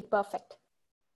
perfect.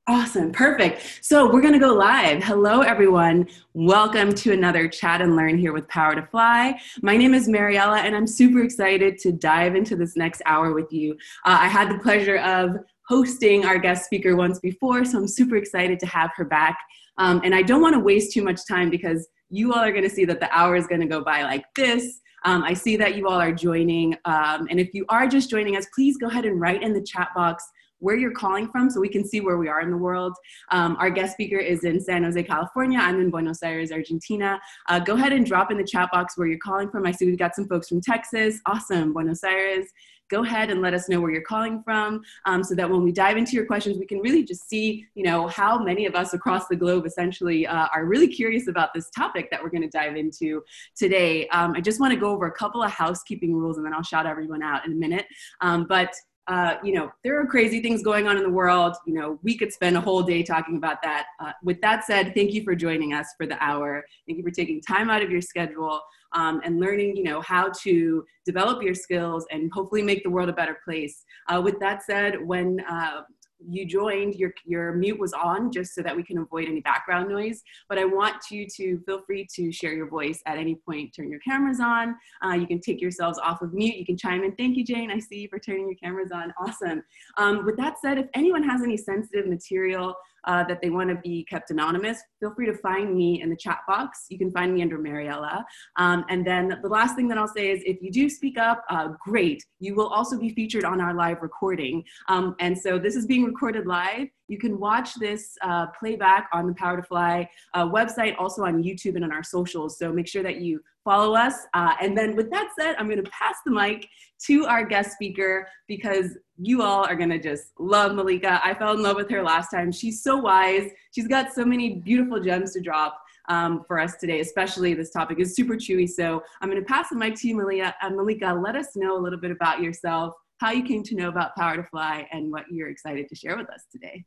Awesome, perfect. So we're going to go live. Hello, everyone. Welcome to another Chat and Learn here with Power to Fly. My name is Mariella, and I'm super excited to dive into this next hour with you. Uh, I had the pleasure of hosting our guest speaker once before, so I'm super excited to have her back. Um, and I don't want to waste too much time because you all are going to see that the hour is going to go by like this. Um, I see that you all are joining. Um, and if you are just joining us, please go ahead and write in the chat box where you're calling from so we can see where we are in the world. Um, our guest speaker is in San Jose, California. I'm in Buenos Aires, Argentina. Uh, go ahead and drop in the chat box where you're calling from. I see we've got some folks from Texas. Awesome, Buenos Aires. Go ahead and let us know where you're calling from um, so that when we dive into your questions, we can really just see, you know, how many of us across the globe essentially uh, are really curious about this topic that we're going to dive into today. Um, I just want to go over a couple of housekeeping rules and then I'll shout everyone out in a minute. Um, but uh, you know, there are crazy things going on in the world. You know, we could spend a whole day talking about that. Uh, with that said, thank you for joining us for the hour. Thank you for taking time out of your schedule um, and learning, you know, how to develop your skills and hopefully make the world a better place. Uh, with that said, when uh, you joined, your, your mute was on just so that we can avoid any background noise. But I want you to feel free to share your voice at any point. Turn your cameras on. Uh, you can take yourselves off of mute. You can chime in. Thank you, Jane. I see you for turning your cameras on. Awesome. Um, with that said, if anyone has any sensitive material uh, that they want to be kept anonymous, feel free to find me in the chat box. You can find me under Mariella. Um, and then the last thing that I'll say is if you do speak up, uh, great. You will also be featured on our live recording. Um, and so this is being recorded live. You can watch this uh, playback on the Power to Fly uh, website, also on YouTube and on our socials. So make sure that you follow us. Uh, and then with that said, I'm gonna pass the mic to our guest speaker because you all are gonna just love Malika. I fell in love with her last time. She's so wise. She's got so many beautiful gems to drop. Um, for us today, especially this topic is super chewy. So I'm going to pass the mic to you, Malika. Uh, Malika, let us know a little bit about yourself, how you came to know about Power to Fly, and what you're excited to share with us today.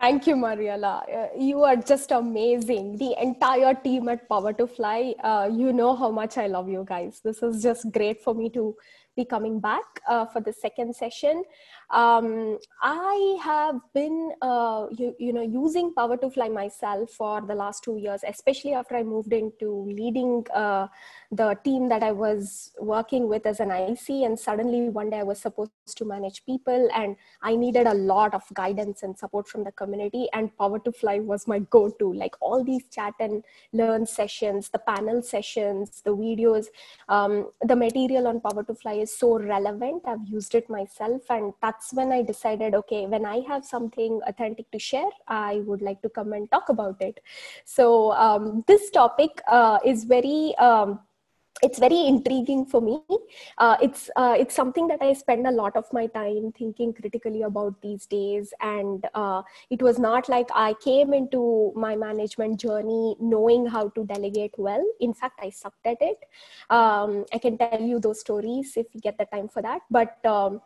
Thank you, Mariella. Uh, you are just amazing. The entire team at Power to Fly, uh, you know how much I love you guys. This is just great for me to be coming back uh, for the second session. Um, I have been, uh, you, you know, using Power to Fly myself for the last two years, especially after I moved into leading uh, the team that I was working with as an IC. And suddenly one day I was supposed to manage people and I needed a lot of guidance and support from the community. And Power to Fly was my go-to, like all these chat and learn sessions, the panel sessions, the videos, um, the material on Power to Fly is so relevant. I've used it myself and that's that's when I decided, okay, when I have something authentic to share, I would like to come and talk about it. So um, this topic uh, is very um, it's very intriguing for me. Uh, it's uh, it's something that I spend a lot of my time thinking critically about these days, and uh, it was not like I came into my management journey knowing how to delegate well. In fact, I sucked at it. Um, I can tell you those stories if we get the time for that. But um,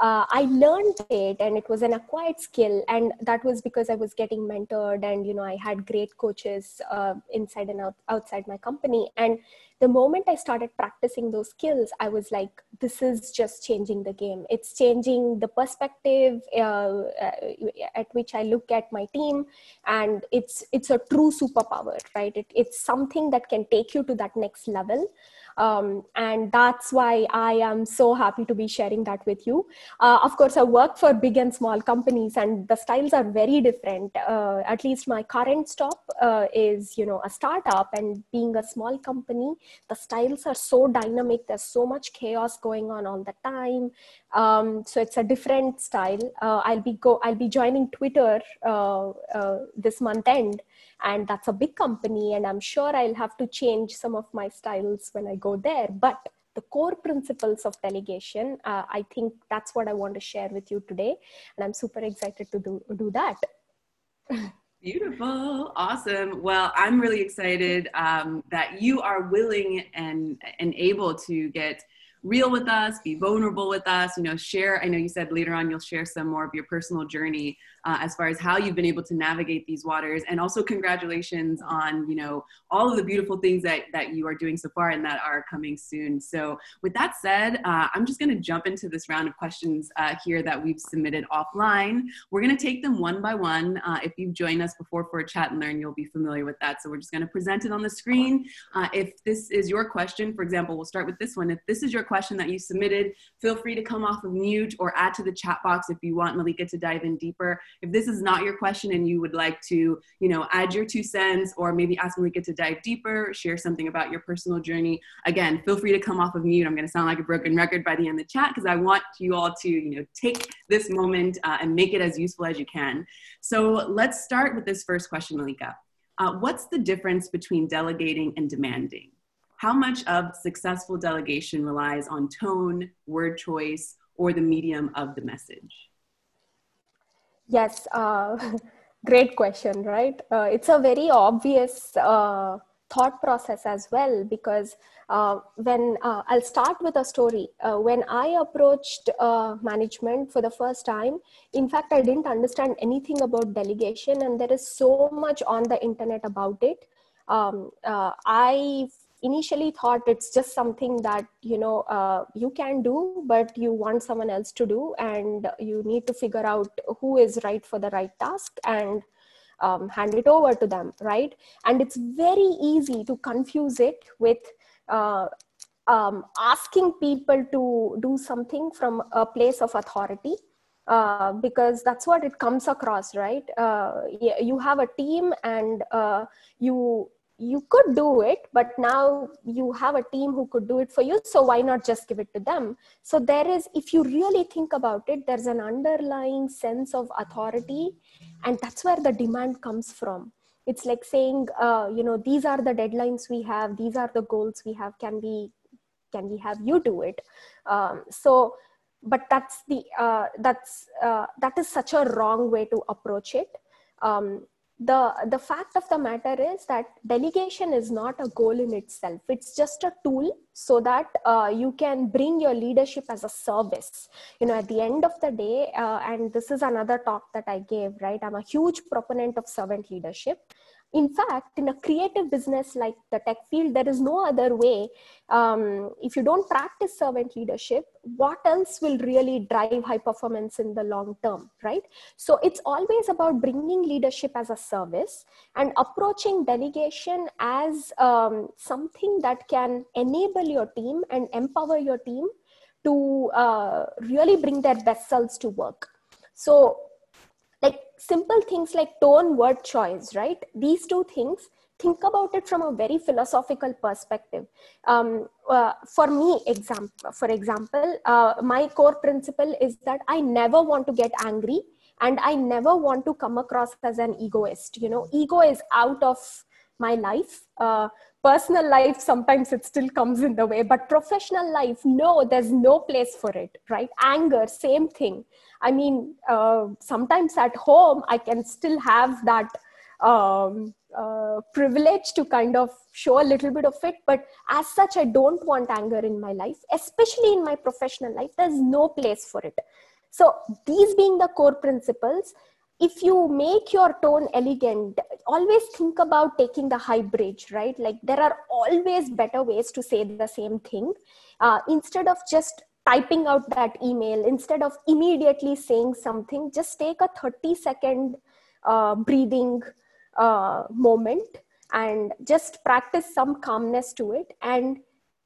uh, I learned it and it was an acquired skill. And that was because I was getting mentored and, you know, I had great coaches uh, inside and out, outside my company. And the moment I started practicing those skills, I was like, this is just changing the game. It's changing the perspective uh, uh at which I look at my team. And it's, it's a true superpower, right? It, it's something that can take you to that next level. Um, and that's why I am so happy to be sharing that with you. Uh, of course, I work for big and small companies, and the styles are very different. Uh, at least my current stop uh, is, you know, a startup, and being a small company, the styles are so dynamic. There's so much chaos going on all the time. Um, so it's a different style. Uh, I'll be go. I'll be joining Twitter uh, uh, this month end and that's a big company and i'm sure i'll have to change some of my styles when i go there but the core principles of delegation uh, i think that's what i want to share with you today and i'm super excited to do, do that Beautiful, awesome. Well, I'm really excited um, that you are willing and and able to get real with us, be vulnerable with us, you know, share. I know you said later on you'll share some more of your personal journey uh, as far as how you've been able to navigate these waters. And also congratulations on, you know, all of the beautiful things that, that you are doing so far and that are coming soon. So with that said, uh, I'm just going to jump into this round of questions uh, here that we've submitted offline. We're going to take them one by one. Uh, if you've joined us before for a chat and learn, you'll be familiar with that. So we're just going to present it on the screen. Uh, if this is your question, for example, we'll start with this one. If this is your question that you submitted, feel free to come off of mute or add to the chat box if you want Malika to dive in deeper. If this is not your question and you would like to, you know, add your two cents or maybe ask Malika to dive deeper, share something about your personal journey, again, feel free to come off of mute. I'm going to sound like a broken record by the end of the chat because I want you all to, you know, take this moment uh, and make it as useful as you can. So let's start with this first question, Malika. Uh, what's the difference between delegating and demanding? How much of successful delegation relies on tone, word choice, or the medium of the message? Yes, uh, great question, right? Uh, it's a very obvious uh, thought process as well because uh, when uh, I'll start with a story. Uh, when I approached management for the first time, in fact, I didn't understand anything about delegation, and there is so much on the internet about it. Um, I initially thought it's just something that you know uh, you can do but you want someone else to do and you need to figure out who is right for the right task and um, hand it over to them right? And it's very easy to confuse it with uh, um, asking people to do something from a place of authority uh, because that's what it comes across right? Uh, you have a team and uh, you you could do it but now you have a team who could do it for you so why not just give it to them? So there is if you really think about it there's an underlying sense of authority and that's where the demand comes from. It's like saying uh, you know these are the deadlines we have these are the goals we have can we can we have you do it? Um, so but that's the uh, that's uh, that is such a wrong way to approach it. Um, the the fact of the matter is that delegation is not a goal in itself. It's just a tool so that uh, you can bring your leadership as a service. You know at the end of the day uh, and this is another talk that i gave right? I'm a huge proponent of servant leadership in fact in a creative business like the tech field there is no other way. Um, if you don't practice servant leadership what else will really drive high performance in the long term right? So it's always about bringing leadership as a service and approaching delegation as um, something that can enable your team and empower your team to uh, really bring their best selves to work. So simple things like tone word choice right? These two things think about it from a very philosophical perspective. Um, uh, for me example for example uh, my core principle is that i never want to get angry and i never want to come across as an egoist. You know ego is out of my life. Uh, personal life sometimes it still comes in the way but professional life no there's no place for it right? Anger same thing i mean uh, sometimes at home i can still have that um, uh, privilege to kind of show a little bit of it. But as such i don't want anger in my life especially in my professional life. There's no place for it. So these being the core principles if you make your tone elegant always think about taking the high bridge right? Like there are always better ways to say the same thing. Uh, instead of just typing out that email instead of immediately saying something just take a 30 second uh, breathing uh, moment and just practice some calmness to it and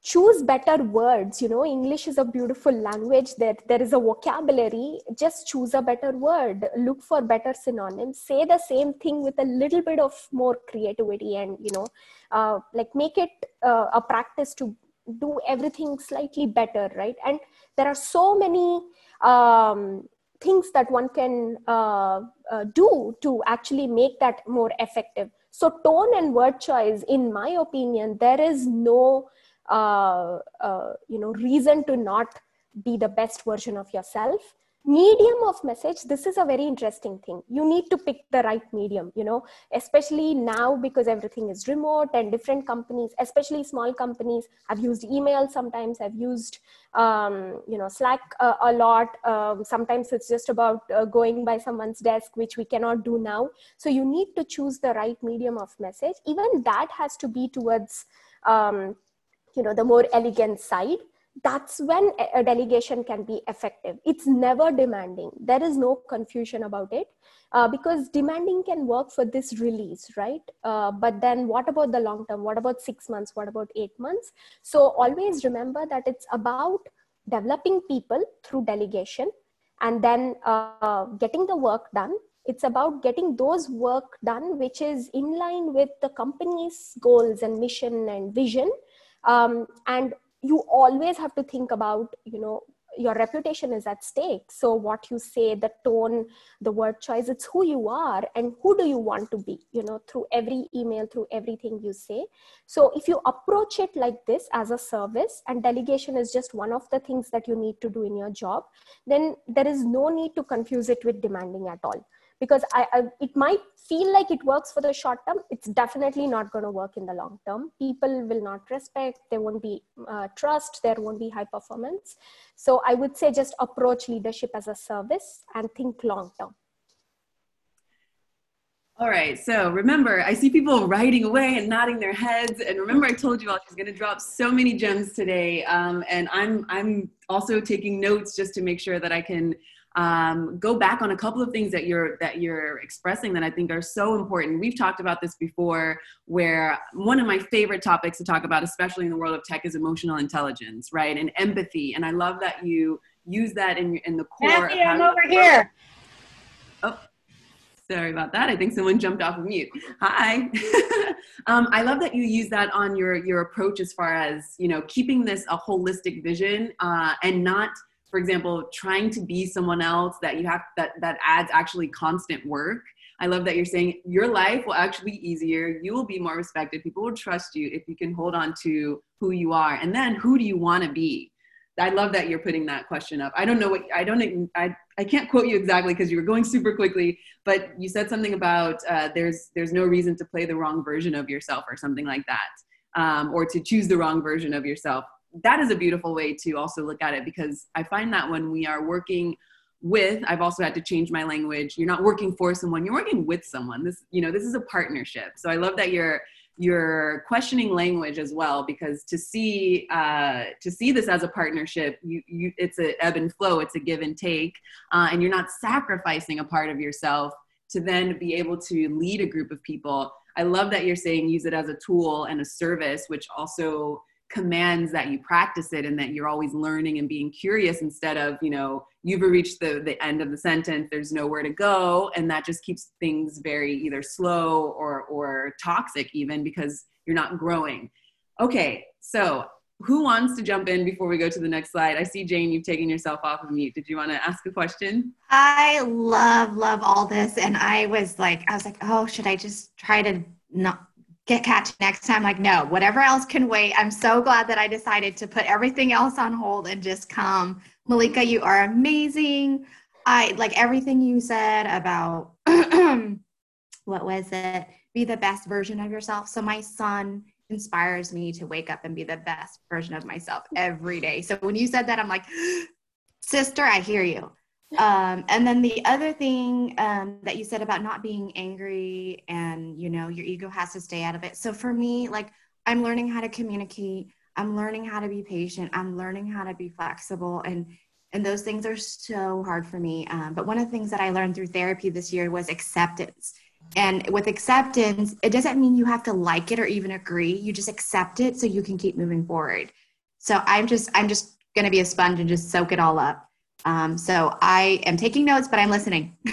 choose better words. You know english is a beautiful language. That there is a vocabulary. Just choose a better word. Look for better synonyms. Say the same thing with a little bit of more creativity and you know uh, like make it uh, a practice to do everything slightly better right? And there are so many um, things that one can uh, uh do to actually make that more effective. So tone and word choice in my opinion there is no uh, uh, you know reason to not be the best version of yourself medium of message this is a very interesting thing. You need to pick the right medium you know especially now because everything is remote and different companies especially small companies i've used email sometimes i've used um, you know slack uh, a lot. Um, sometimes it's just about uh, going by someone's desk which we cannot do now. So you need to choose the right medium of message. Even that has to be towards um, you know the more elegant side that's when a delegation can be effective. It's never demanding. There is no confusion about it uh, because demanding can work for this release right? Uh, but then what about the long term? What about six months? What about eight months? So always remember that it's about developing people through delegation and then uh, getting the work done. It's about getting those work done which is in line with the company's goals and mission and vision. Um, and you always have to think about you know your reputation is at stake. So what you say the tone the word choice it's who you are and who do you want to be you know through every email through everything you say. So if you approach it like this as a service and delegation is just one of the things that you need to do in your job then there is no need to confuse it with demanding at all because I, I, it might feel like it works for the short term it's definitely not going to work in the long term people will not respect there won't be uh, trust there won't be high performance so i would say just approach leadership as a service and think long term all right, so remember, I see people writing away and nodding their heads. And remember, I told you all she's going to drop so many gems today. Um, and I'm I'm also taking notes just to make sure that I can um, go back on a couple of things that you're that you're expressing that I think are so important. We've talked about this before, where one of my favorite topics to talk about, especially in the world of tech, is emotional intelligence, right, and empathy. And I love that you use that in in the core. Matthew, I'm over here. Oh, sorry about that. I think someone jumped off of mute. Hi. um, I love that you use that on your your approach as far as you know keeping this a holistic vision uh, and not for example, trying to be someone else that you have that that adds actually constant work. I love that you're saying your life will actually be easier. You will be more respected. People will trust you if you can hold on to who you are. And then who do you want to be? I love that you're putting that question up. I don't know what I don't I I can't quote you exactly because you were going super quickly, but you said something about uh, there's there's no reason to play the wrong version of yourself or something like that, um, or to choose the wrong version of yourself that is a beautiful way to also look at it because I find that when we are working with i've also had to change my language. You're not working for someone you're working with someone. This you know this is a partnership. So i love that you're you're questioning language as well because to see uh, to see this as a partnership you, you it's a ebb and flow it's a give and take uh, and you're not sacrificing a part of yourself to then be able to lead a group of people. I love that you're saying use it as a tool and a service which also commands that you practice it and that you're always learning and being curious instead of you know you've reached the, the end of the sentence there's nowhere to go and that just keeps things very either slow or or toxic even because you're not growing. Okay so who wants to jump in before we go to the next slide? I see jane you've taken yourself off of mute. Did you want to ask a question? I love love all this and i was like i was like oh should i just try to not get catch next time. Like no whatever else can wait. I'm so glad that i decided to put everything else on hold and just come. Malika you are amazing. I like everything you said about what was it? Be the best version of yourself. So my son inspires me to wake up and be the best version of myself every day. So when you said that i'm like sister i hear you um, and then the other thing um, that you said about not being angry and you know your ego has to stay out of it. So for me like i'm learning how to communicate. I'm learning how to be patient. I'm learning how to be flexible. And and those things are so hard for me. Um, but one of the things that i learned through therapy this year was acceptance. And with acceptance it doesn't mean you have to like it or even agree. You just accept it so you can keep moving forward. So i'm just i'm just going to be a sponge and just soak it all up um, so I am taking notes, but I'm listening.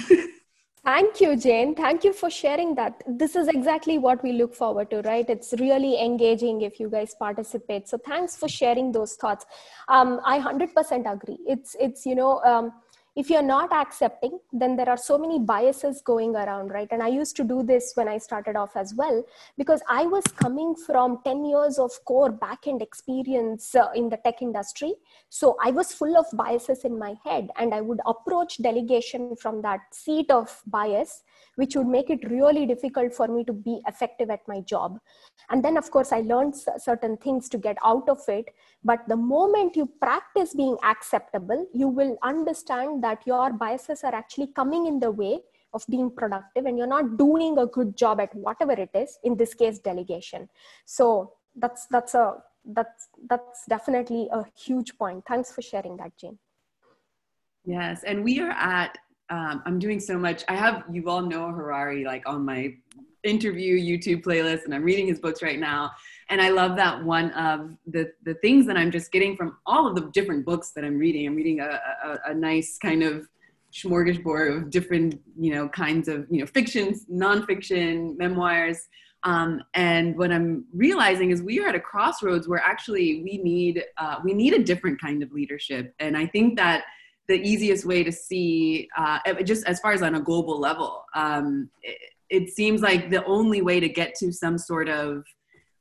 Thank you, Jane. Thank you for sharing that. This is exactly what we look forward to, right? It's really engaging if you guys participate. So thanks for sharing those thoughts. Um, I 100% agree. It's, it's, you know, um, if you're not accepting then there are so many biases going around right? And i used to do this when i started off as well because i was coming from 10 years of core backend experience uh, in the tech industry. So i was full of biases in my head and i would approach delegation from that seat of bias which would make it really difficult for me to be effective at my job. And then of course i learned certain things to get out of it. But the moment you practice being acceptable you will understand that your biases are actually coming in the way of being productive and you're not doing a good job at whatever it is in this case delegation. So that's that's a that's that's definitely a huge point. Thanks for sharing that jane. Yes and we are at um, i'm doing so much. I have you all know harari like on my interview youtube playlist and i'm reading his books right now. And i love that one of the the things that i'm just getting from all of the different books that i'm reading. I'm reading a, a, a nice kind of smorgasbord of different you know kinds of you know fictions, nonfiction memoirs. Um, and what i'm realizing is we are at a crossroads where actually we need uh, we need a different kind of leadership. And i think that the easiest way to see uh, just as far as on a global level um, it, it seems like the only way to get to some sort of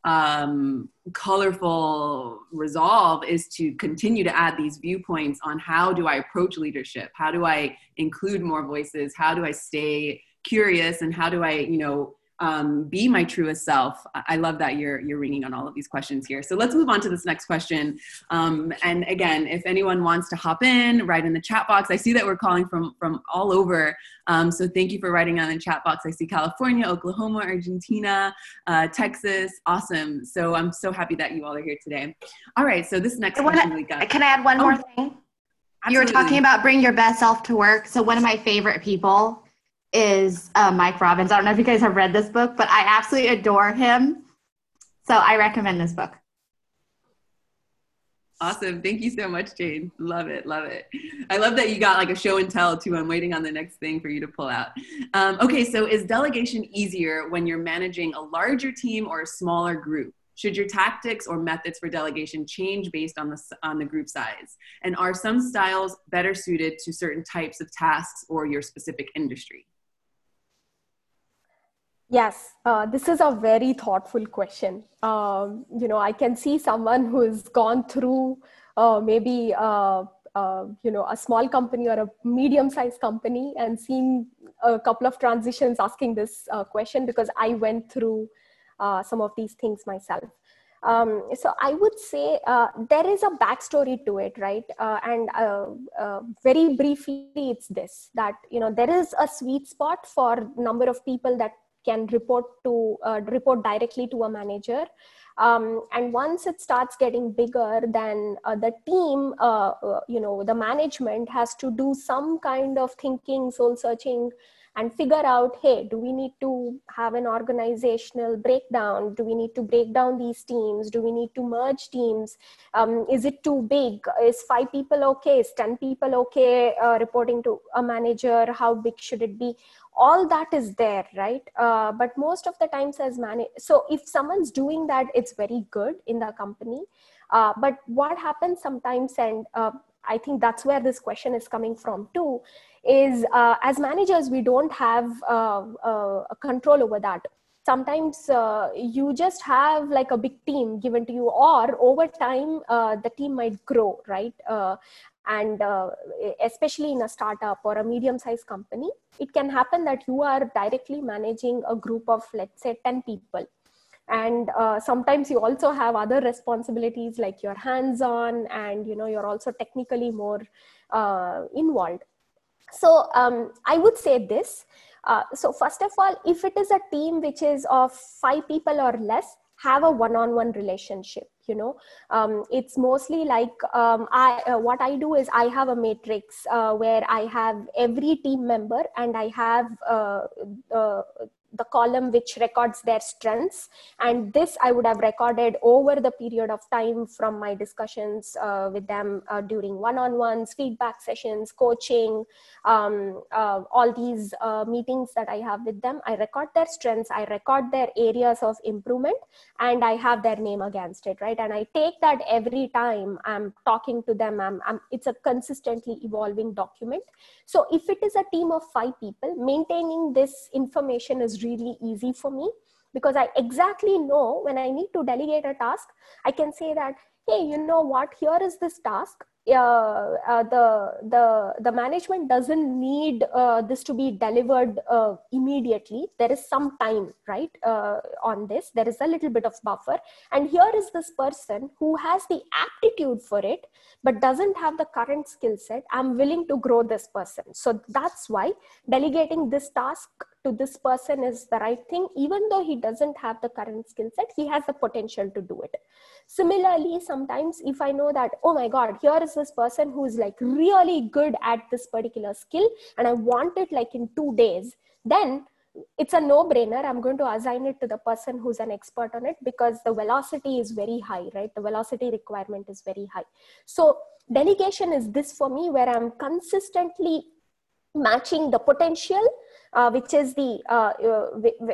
um, colorful resolve is to continue to add these viewpoints on how do I approach leadership? How do I include more voices? How do I stay curious? And how do I, you know, um, be my truest self. I love that you're you're ringing on all of these questions here. So let's move on to this next question. Um, and again, if anyone wants to hop in, write in the chat box. I see that we're calling from from all over. Um, so thank you for writing on the chat box. I see California, Oklahoma, Argentina, uh, Texas. Awesome. So I'm so happy that you all are here today. All right. So this next question we got. Can I add one oh, more thing? Absolutely. You were talking about bring your best self to work. So one of my favorite people is uh, Mike Robbins. I don't know if you guys have read this book, but I absolutely adore him. So I recommend this book. Awesome. Thank you so much, Jane. Love it. Love it. I love that you got like a show and tell too. I'm waiting on the next thing for you to pull out. Um, okay, so is delegation easier when you're managing a larger team or a smaller group? Should your tactics or methods for delegation change based on the, on the group size? And are some styles better suited to certain types of tasks or your specific industry? Yes, uh, this is a very thoughtful question. Um, you know, I can see someone who's gone through uh, maybe uh, uh, you know a small company or a medium-sized company and seen a couple of transitions asking this uh, question because I went through uh, some of these things myself. Um, so I would say there is a backstory to it, right? and very briefly, it's this: that you know there is a sweet spot for number of people that can report to uh, report directly to a manager. Um, and once it starts getting bigger then uh, the team uh, uh, you know the management has to do some kind of thinking soul searching and figure out hey do we need to have an organizational breakdown? Do we need to break down these teams? Do we need to merge teams? Um, is it too big? Is five people okay? Is 10 people okay uh, reporting to a manager? How big should it be? All that is there right? Uh, but most of the times as manage so if someone's doing that it's very good in the company. Uh, but what happens sometimes and uh, i think that's where this question is coming from too is uh, as managers we don't have uh, uh, control over that. Sometimes uh, you just have like a big team given to you or over time uh, the team might grow right? And especially in a startup or a medium sized company it can happen that you are directly managing a group of let's say 10 people. And uh, sometimes you also have other responsibilities like you're hands on and you know you're also technically more uh, involved so um, i would say this uh, so first of all if it is a team which is of five people or less have a one-on-one relationship you know. Um, it's mostly like um, i uh, what i do is i have a matrix uh, where i have every team member and i have uh, the column which records their strengths. And this i would have recorded over the period of time from my discussions uh, with them uh, during one-on-ones feedback sessions coaching um, uh, all these uh, meetings that i have with them. I record their strengths i record their areas of improvement and i have their name against it right? And i take that every time i'm talking to them I'm, I'm, it's a consistently evolving document. So if it is a team of five people maintaining this information is really easy for me because i exactly know when i need to delegate a task i can say that hey you know what? Here is this task. Uh, uh, the the the management doesn't need uh, this to be delivered uh, immediately. There is some time right uh, on this. There is a little bit of buffer. And here is this person who has the aptitude for it but doesn't have the current skill set. I'm willing to grow this person. So that's why delegating this task to this person is the right thing even though he doesn't have the current skill set he has the potential to do it. Similarly sometimes if i know that oh my god here is this person who is like really good at this particular skill and i want it like in 2 days then it's a no brainer i'm going to assign it to the person who's an expert on it because the velocity is very high right? The velocity requirement is very high. So delegation is this for me where i'm consistently matching the potential uh, which is the uh, uh,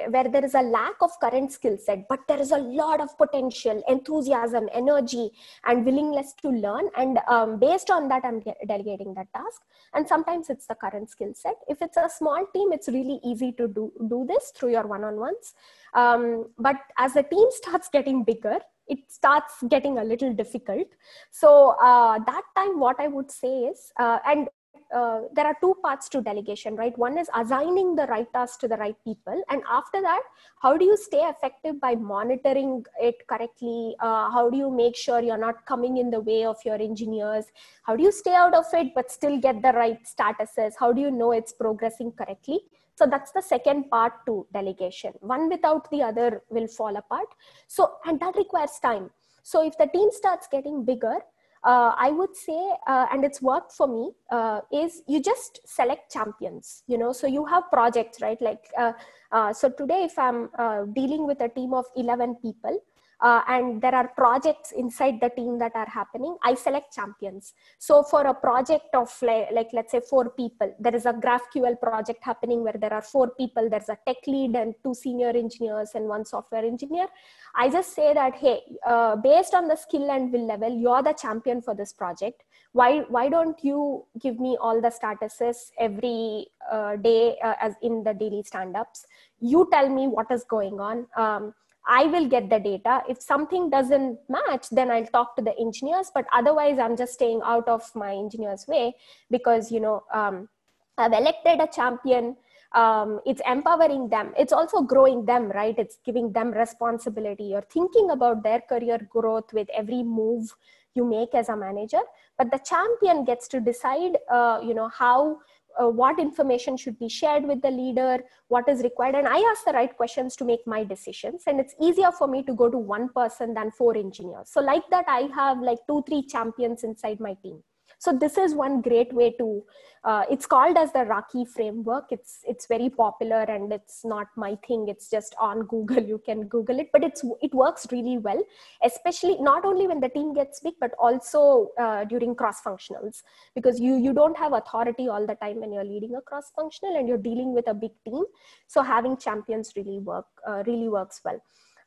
where there is a lack of current skill set but there is a lot of potential enthusiasm energy and willingness to learn. And um, based on that i'm delegating that task. And sometimes it's the current skill set. If it's a small team it's really easy to do do this through your one-on-ones. Um, but as the team starts getting bigger it starts getting a little difficult. So uh, that time what i would say is uh, and uh, there are two parts to delegation, right? One is assigning the right task to the right people. And after that, how do you stay effective by monitoring it correctly? Uh, how do you make sure you're not coming in the way of your engineers? How do you stay out of it but still get the right statuses? How do you know it's progressing correctly? So that's the second part to delegation. One without the other will fall apart. So, and that requires time. So if the team starts getting bigger, uh, I would say, uh, and it's worked for me, uh, is you just select champions, you know, so you have projects, right? Like, uh, uh, so today, if I'm uh, dealing with a team of 11 people, uh, and there are projects inside the team that are happening. I select champions. So for a project of like, like, let's say four people there is a graphql project happening where there are four people. There's a tech lead and two senior engineers and one software engineer. I just say that hey uh, based on the skill and will level you're the champion for this project. Why why don't you give me all the statuses every uh, day uh, as in the daily stand-ups? You tell me what is going on. Um, I will get the data. If something doesn't match, then I'll talk to the engineers. But otherwise, I'm just staying out of my engineer's way because, you know, um, I've elected a champion. Um, it's empowering them. It's also growing them, right? It's giving them responsibility. You're thinking about their career growth with every move you make as a manager. But the champion gets to decide, uh, you know, how uh, what information should be shared with the leader, what is required. And I ask the right questions to make my decisions. And it's easier for me to go to one person than four engineers. So, like that, I have like two, three champions inside my team so this is one great way to uh, it's called as the rocky framework. It's it's very popular and it's not my thing. It's just on Google. You can Google it, but it's it works really well, especially not only when the team gets big, but also uh, during cross functionals because you you don't have authority all the time when you're leading a cross functional and you're dealing with a big team. So having champions really work uh, really works well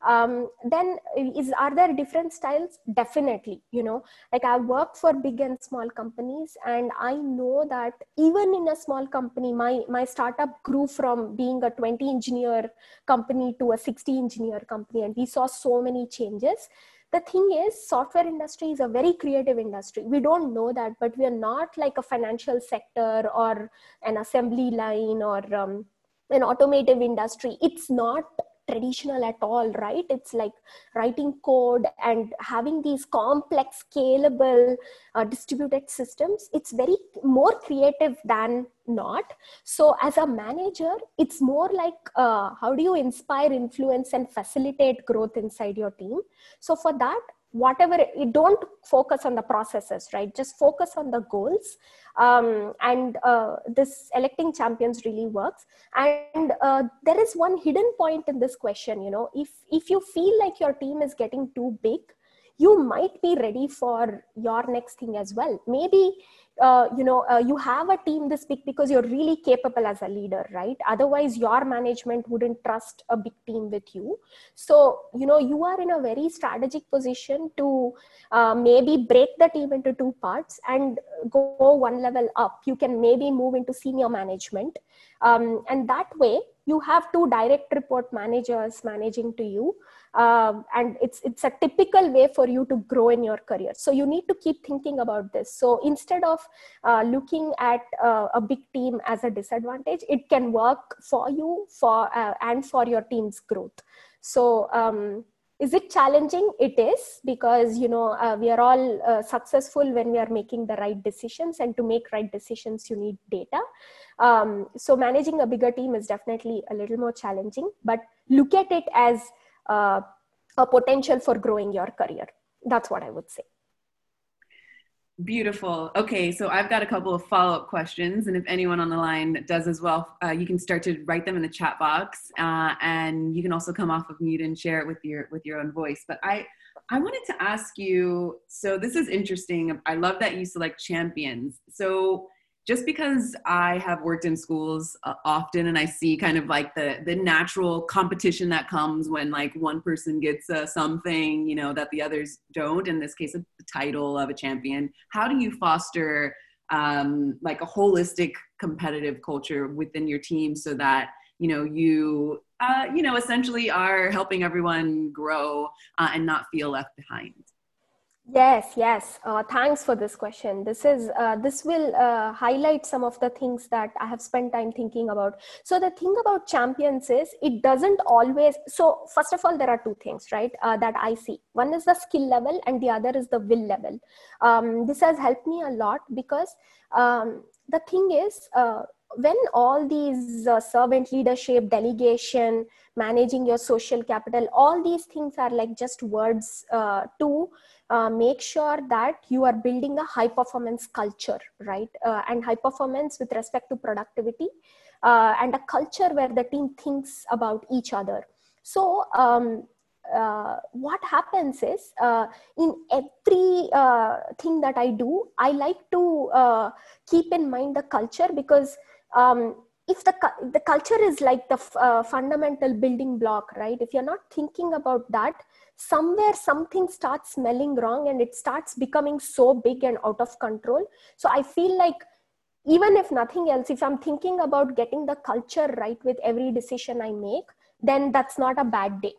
um, then is are there different styles? Definitely you know. Like i work for big and small companies and i know that even in a small company my my startup grew from being a 20 engineer company to a 60 engineer company and we saw so many changes. The thing is software industry is a very creative industry. We don't know that but we are not like a financial sector or an assembly line or um, an automotive industry. It's not traditional at all right? It's like writing code and having these complex scalable uh, distributed systems. It's very more creative than not. So as a manager it's more like uh, how do you inspire influence and facilitate growth inside your team? So for that whatever you don't focus on the processes right? Just focus on the goals. Um, and uh, this electing champions really works. And uh, there is one hidden point in this question you know. If if you feel like your team is getting too big you might be ready for your next thing as well. Maybe uh, you know uh, you have a team this big because you're really capable as a leader right? Otherwise your management wouldn't trust a big team with you. So you know you are in a very strategic position to uh, maybe break the team into two parts and go one level up. You can maybe move into senior management. Um, and that way you have two direct report managers managing to you um, and it's it's a typical way for you to grow in your career. So you need to keep thinking about this. So instead of uh, looking at uh, a big team as a disadvantage it can work for you for uh, and for your team's growth. So um, is it challenging? It is because you know uh, we are all uh, successful when we are making the right decisions and to make right decisions you need data. Um, so managing a bigger team is definitely a little more challenging but look at it as uh, a potential for growing your career. That's what I would say. Beautiful. Okay, so I've got a couple of follow up questions, and if anyone on the line does as well, uh, you can start to write them in the chat box, uh, and you can also come off of mute and share it with your with your own voice. But I I wanted to ask you. So this is interesting. I love that you select champions. So just because I have worked in schools uh, often and I see kind of like the the natural competition that comes when like one person gets uh, something, you know, that the others don't. In this case, a title of a champion. How do you foster um, like a holistic competitive culture within your team so that you know you uh, you know essentially are helping everyone grow uh, and not feel left behind? Yes, yes. Uh, thanks for this question. This is uh, this will uh, highlight some of the things that I have spent time thinking about. So the thing about champions is it doesn't always. So first of all, there are two things, right? Uh, that I see. One is the skill level, and the other is the will level. Um, this has helped me a lot because um, the thing is uh, when all these uh, servant leadership delegation managing your social capital all these things are like just words uh, to uh, make sure that you are building a high performance culture, right? Uh, and high performance with respect to productivity uh, and a culture where the team thinks about each other. So, um, uh, what happens is uh, in every thing that I do, I like to keep in mind the culture because um, if the the culture is like the uh, fundamental building block right? If you're not thinking about that somewhere something starts smelling wrong and it starts becoming so big and out of control. So i feel like even if nothing else if i'm thinking about getting the culture right with every decision i make then that's not a bad day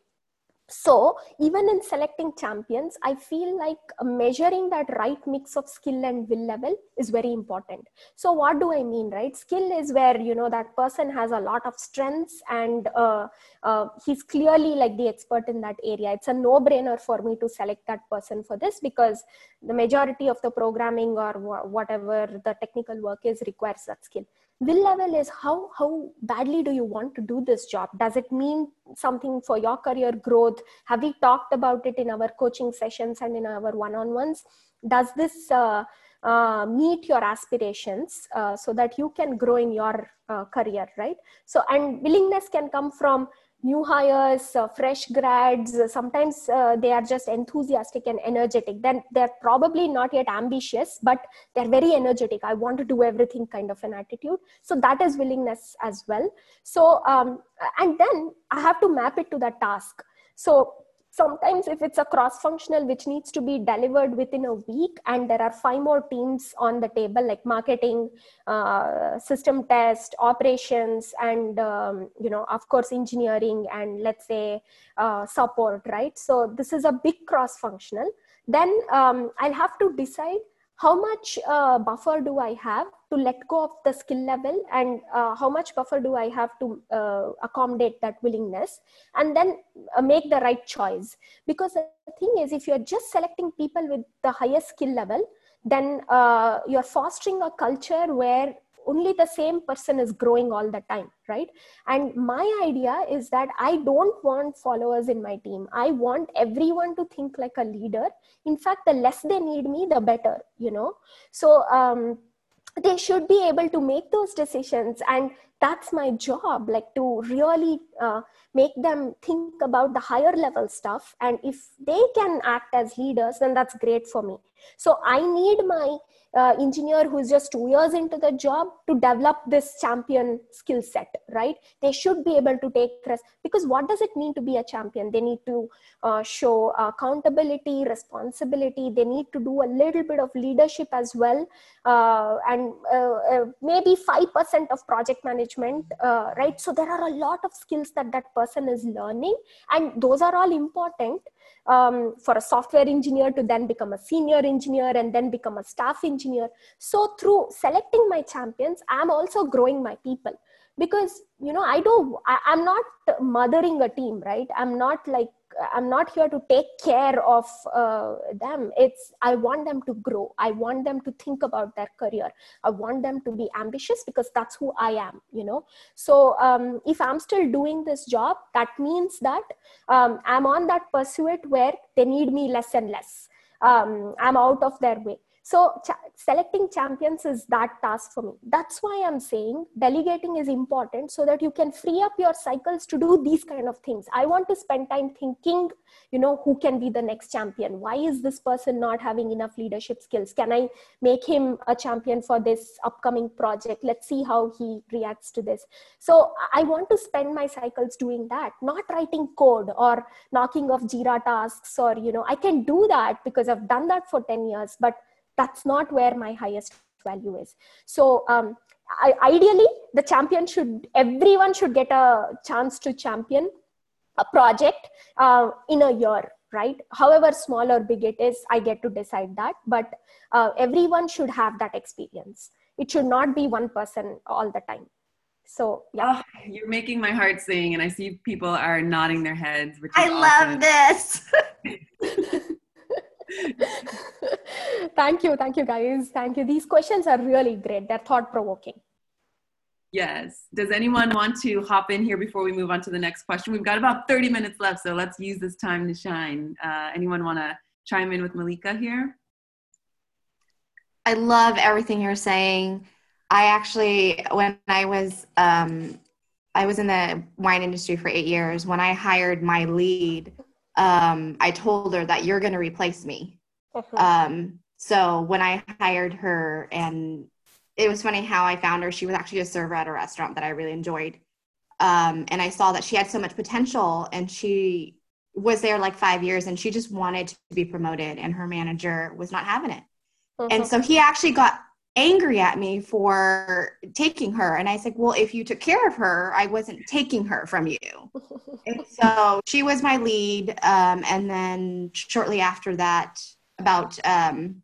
so even in selecting champions i feel like measuring that right mix of skill and will level is very important. So what do i mean right? Skill is where you know that person has a lot of strengths and uh, uh, he's clearly like the expert in that area. It's a no brainer for me to select that person for this because the majority of the programming or whatever the technical work is requires that skill will level is how how badly do you want to do this job? Does it mean something for your career growth? Have we talked about it in our coaching sessions and in our one-on-ones? Does this uh, uh, meet your aspirations uh, so that you can grow in your uh, career right? So and willingness can come from new hires, uh, fresh grads, uh, sometimes uh, they are just enthusiastic and energetic. Then they're probably not yet ambitious, but they're very energetic. I want to do everything kind of an attitude. So that is willingness as well. So, um, and then I have to map it to the task. So sometimes if it's a cross functional which needs to be delivered within a week and there are five more teams on the table like marketing uh, system test operations and um, you know of course engineering and let's say uh, support right? So this is a big cross functional then um, i'll have to decide how much uh, buffer do I have to let go of the skill level and uh, how much buffer do I have to uh, accommodate that willingness and then uh, make the right choice. Because the thing is, if you're just selecting people with the highest skill level, then uh, you're fostering a culture where only the same person is growing all the time right? And my idea is that i don't want followers in my team. I want everyone to think like a leader. In fact the less they need me the better you know? So um, they should be able to make those decisions and that's my job like to really uh, make them think about the higher level stuff. And if they can act as leaders then that's great for me so i need my uh, engineer who's just two years into the job to develop this champion skill set right? They should be able to take rest because what does it mean to be a champion? They need to uh, show accountability responsibility. They need to do a little bit of leadership as well. Uh, and uh, uh, maybe 5% of project management uh, right? So there are a lot of skills that that person is learning. And those are all important um, for a software engineer to then become a senior engineer and then become a staff engineer. So through selecting my champions, I'm also growing my people because you know i don't I, i'm not mothering a team right i'm not like i'm not here to take care of uh, them. It's i want them to grow. I want them to think about their career. I want them to be ambitious because that's who i am you know? So um, if i'm still doing this job that means that um, i'm on that pursuit where they need me less and less. Um, i'm out of their way so ch- selecting champions is that task for me. That's why I'm saying delegating is important so that you can free up your cycles to do these kind of things. I want to spend time thinking, you know, who can be the next champion? Why is this person not having enough leadership skills? Can I make him a champion for this upcoming project? Let's see how he reacts to this. So I want to spend my cycles doing that, not writing code or knocking off Jira tasks or, you know, I can do that because I've done that for 10 years, but that's not where my highest value is. So um, I, ideally the champion should everyone should get a chance to champion a project uh, in a year right? However small or big it is i get to decide that. But uh, everyone should have that experience. It should not be one person all the time. So yeah. Oh, you're making my heart sing and i see people are nodding their heads which i awesome. love this thank you thank you guys. Thank you. These questions are really great. They're thought provoking yes. Does anyone want to hop in here before we move on to the next question? We've got about 30 minutes left so let's use this time to shine. Uh, anyone want to chime in with malika here? I love everything you're saying. I actually when i was um, i was in the wine industry for eight years when i hired my lead um, I told her that you're going to replace me. Uh-huh. Um, so when I hired her, and it was funny how I found her. She was actually a server at a restaurant that I really enjoyed. Um, and I saw that she had so much potential, and she was there like five years, and she just wanted to be promoted, and her manager was not having it. Uh-huh. And so he actually got angry at me for taking her. And I said, Well, if you took care of her, I wasn't taking her from you. and so she was my lead. Um, and then shortly after that, about, um,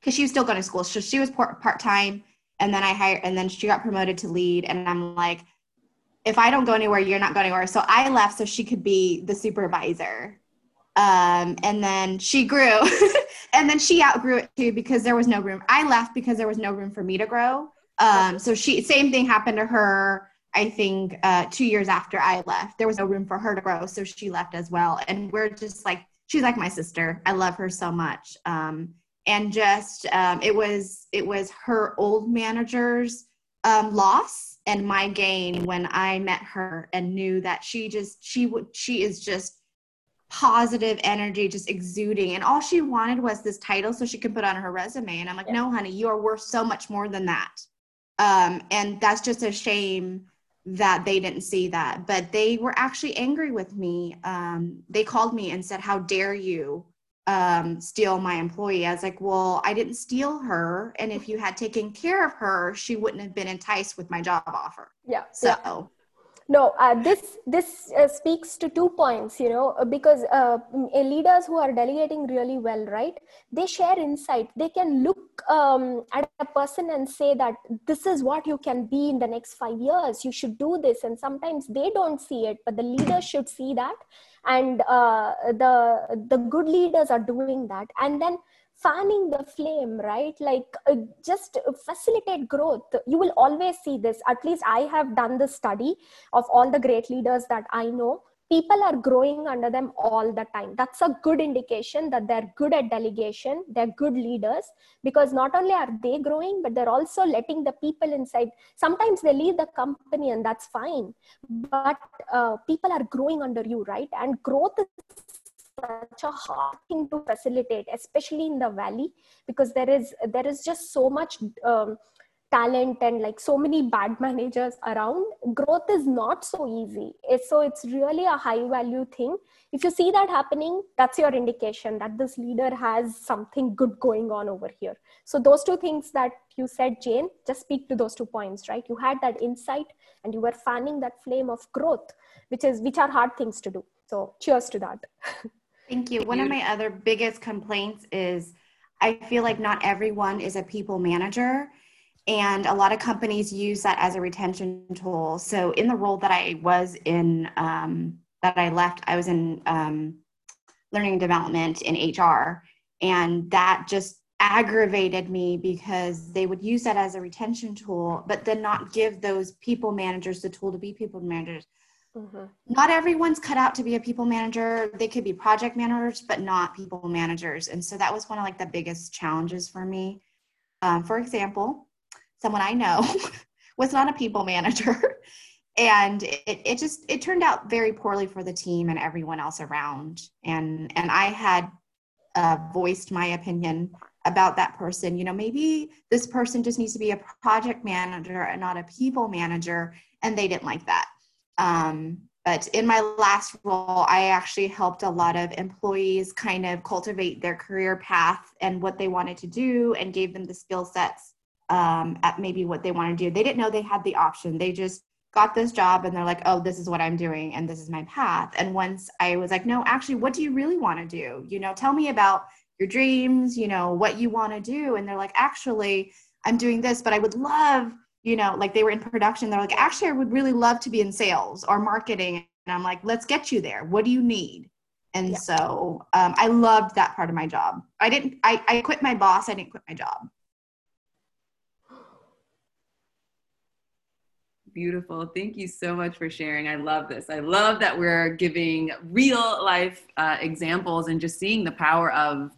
because she was still going to school, so she was part time. And then I hired, and then she got promoted to lead. And I'm like, if I don't go anywhere, you're not going anywhere. So I left so she could be the supervisor. Um, and then she grew and then she outgrew it too because there was no room. I left because there was no room for me to grow. Um, so she same thing happened to her i think uh, two years after i left. There was no room for her to grow so she left as well. And we're just like she's like my sister. I love her so much. Um, and just um, it was it was her old manager's um, loss and my gain when i met her and knew that she just she would she is just positive energy just exuding. And all she wanted was this title so she could put on her resume. And i'm like yeah. no honey you are worth so much more than that. Um, and that's just a shame that they didn't see that. But they were actually angry with me. Um, they called me and said how dare you um, steal my employee? I was like well i didn't steal her. And if you had taken care of her she wouldn't have been enticed with my job offer. Yeah so yeah no uh, this this uh, speaks to two points you know because uh, leaders who are delegating really well right? They share insight. They can look um, at a person and say that this is what you can be in the next five years. You should do this. And sometimes they don't see it but the leader should see that. And uh, the the good leaders are doing that. And then fanning the flame right? Like uh, just facilitate growth. You will always see this. At least i have done the study of all the great leaders that i know. People are growing under them all the time. That's a good indication that they're good at delegation. They're good leaders because not only are they growing but they're also letting the people inside. Sometimes they leave the company and that's fine but uh, people are growing under you right? And growth is such a hard thing to facilitate especially in the valley because there is there is just so much um, talent and like so many bad managers around. Growth is not so easy. So it's really a high value thing. If you see that happening that's your indication that this leader has something good going on over here. So those two things that you said jane just speak to those two points right? You had that insight and you were fanning that flame of growth which is which are hard things to do. So cheers to that thank you one of my other biggest complaints is i feel like not everyone is a people manager and a lot of companies use that as a retention tool. So in the role that I was in, um, that I left, I was in um, learning development in HR, and that just aggravated me because they would use that as a retention tool, but then not give those people managers the tool to be people managers. Mm-hmm. Not everyone's cut out to be a people manager. They could be project managers, but not people managers. And so that was one of like the biggest challenges for me. Um, for example, someone I know was not a people manager. and it, it just it turned out very poorly for the team and everyone else around. And and I had uh, voiced my opinion about that person. You know, maybe this person just needs to be a project manager and not a people manager, and they didn't like that. Um, but in my last role, I actually helped a lot of employees kind of cultivate their career path and what they wanted to do and gave them the skill sets um, at maybe what they want to do. They didn't know they had the option. They just got this job and they're like, oh, this is what I'm doing and this is my path. And once I was like, no, actually, what do you really want to do? You know, tell me about your dreams, you know, what you want to do. And they're like, actually, I'm doing this, but I would love, you know, like they were in production. They're like, actually, I would really love to be in sales or marketing. And I'm like, let's get you there. What do you need? And yeah. so um, I loved that part of my job. I didn't, I, I quit my boss. I didn't quit my job. beautiful. Thank you so much for sharing. I love this. I love that we're giving real life uh, examples and just seeing the power of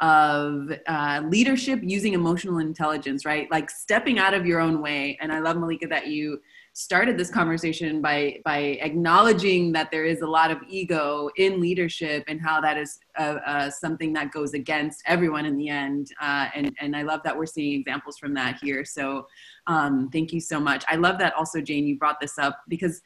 of uh, leadership using emotional intelligence, right? Like stepping out of your own way. And I love Malika that you started this conversation by by acknowledging that there is a lot of ego in leadership and how that is uh, uh, something that goes against everyone in the end. Uh, and and I love that we're seeing examples from that here. So um, thank you so much. I love that also, Jane. You brought this up because